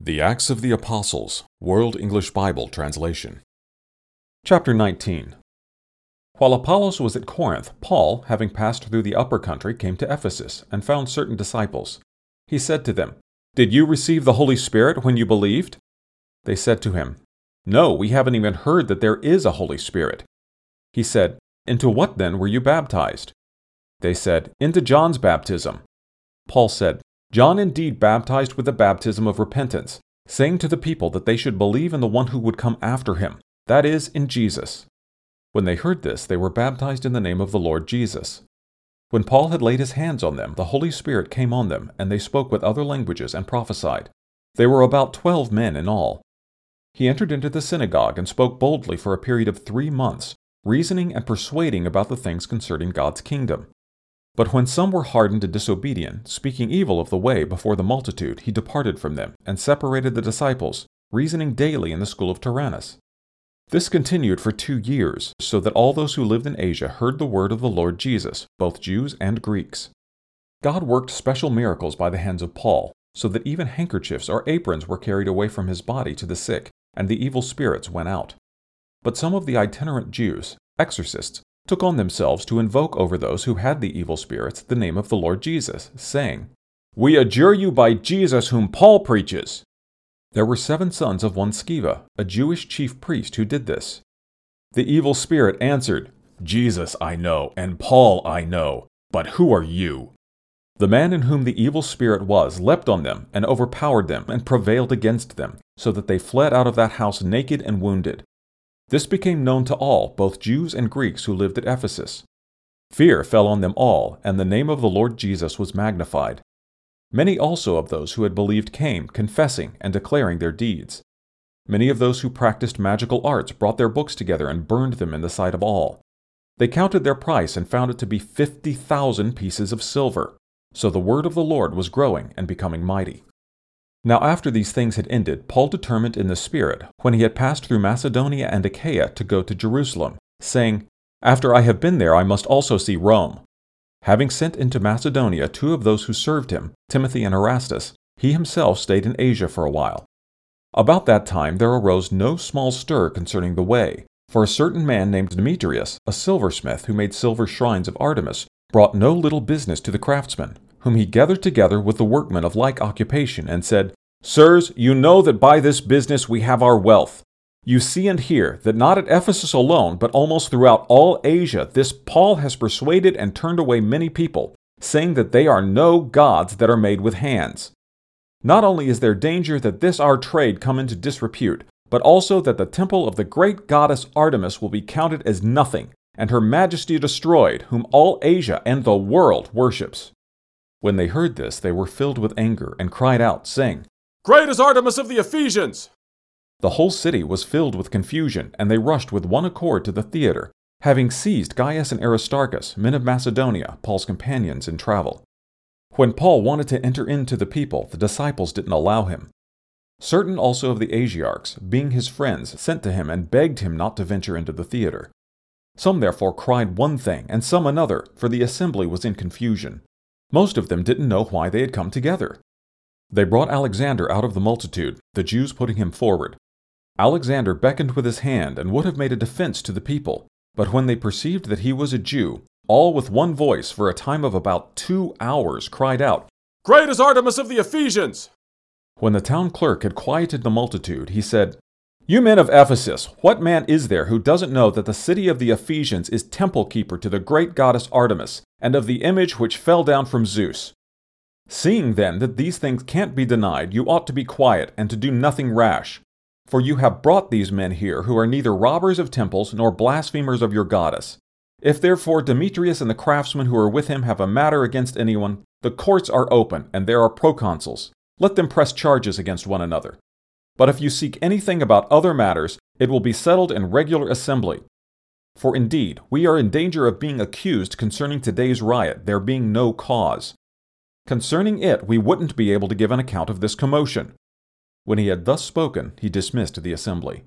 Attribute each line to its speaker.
Speaker 1: The Acts of the Apostles, World English Bible Translation. Chapter 19 While Apollos was at Corinth, Paul, having passed through the upper country, came to Ephesus and found certain disciples. He said to them, Did you receive the Holy Spirit when you believed? They said to him, No, we haven't even heard that there is a Holy Spirit. He said, Into what then were you baptized? They said, Into John's baptism. Paul said, John indeed baptized with the baptism of repentance, saying to the people that they should believe in the one who would come after him, that is, in Jesus. When they heard this, they were baptized in the name of the Lord Jesus. When Paul had laid his hands on them, the Holy Spirit came on them, and they spoke with other languages and prophesied. They were about twelve men in all. He entered into the synagogue and spoke boldly for a period of three months, reasoning and persuading about the things concerning God's kingdom. But when some were hardened and disobedient, speaking evil of the way before the multitude, he departed from them, and separated the disciples, reasoning daily in the school of Tyrannus. This continued for two years, so that all those who lived in Asia heard the word of the Lord Jesus, both Jews and Greeks. God worked special miracles by the hands of Paul, so that even handkerchiefs or aprons were carried away from his body to the sick, and the evil spirits went out. But some of the itinerant Jews, exorcists, took on themselves to invoke over those who had the evil spirits the name of the Lord Jesus, saying, We adjure you by Jesus whom Paul preaches. There were seven sons of one Sceva, a Jewish chief priest, who did this. The evil spirit answered, Jesus I know, and Paul I know, but who are you? The man in whom the evil spirit was leapt on them and overpowered them and prevailed against them, so that they fled out of that house naked and wounded. This became known to all, both Jews and Greeks who lived at Ephesus. Fear fell on them all, and the name of the Lord Jesus was magnified. Many also of those who had believed came, confessing and declaring their deeds. Many of those who practiced magical arts brought their books together and burned them in the sight of all. They counted their price and found it to be fifty thousand pieces of silver. So the word of the Lord was growing and becoming mighty. Now, after these things had ended, Paul determined in the Spirit, when he had passed through Macedonia and Achaia, to go to Jerusalem, saying, After I have been there, I must also see Rome. Having sent into Macedonia two of those who served him, Timothy and Erastus, he himself stayed in Asia for a while. About that time there arose no small stir concerning the way, for a certain man named Demetrius, a silversmith who made silver shrines of Artemis, brought no little business to the craftsmen whom he gathered together with the workmen of like occupation, and said, Sirs, you know that by this business we have our wealth. You see and hear that not at Ephesus alone, but almost throughout all Asia, this Paul has persuaded and turned away many people, saying that they are no gods that are made with hands. Not only is there danger that this our trade come into disrepute, but also that the temple of the great goddess Artemis will be counted as nothing, and her majesty destroyed, whom all Asia and the world worships. When they heard this, they were filled with anger and cried out, saying,
Speaker 2: Great is Artemis of the Ephesians!
Speaker 1: The whole city was filled with confusion, and they rushed with one accord to the theater, having seized Gaius and Aristarchus, men of Macedonia, Paul's companions in travel. When Paul wanted to enter into the people, the disciples didn't allow him. Certain also of the Asiarchs, being his friends, sent to him and begged him not to venture into the theater. Some therefore cried one thing, and some another, for the assembly was in confusion. Most of them didn't know why they had come together. They brought Alexander out of the multitude, the Jews putting him forward. Alexander beckoned with his hand and would have made a defense to the people, but when they perceived that he was a Jew, all with one voice for a time of about two hours cried out,
Speaker 2: Great is Artemis of the Ephesians!
Speaker 1: When the town clerk had quieted the multitude, he said, you men of Ephesus, what man is there who doesn't know that the city of the Ephesians is temple keeper to the great goddess Artemis, and of the image which fell down from Zeus? Seeing then that these things can't be denied, you ought to be quiet and to do nothing rash. For you have brought these men here who are neither robbers of temples nor blasphemers of your goddess. If therefore Demetrius and the craftsmen who are with him have a matter against anyone, the courts are open, and there are proconsuls. Let them press charges against one another. But if you seek anything about other matters, it will be settled in regular assembly. For indeed, we are in danger of being accused concerning today's riot, there being no cause. Concerning it, we wouldn't be able to give an account of this commotion. When he had thus spoken, he dismissed the assembly.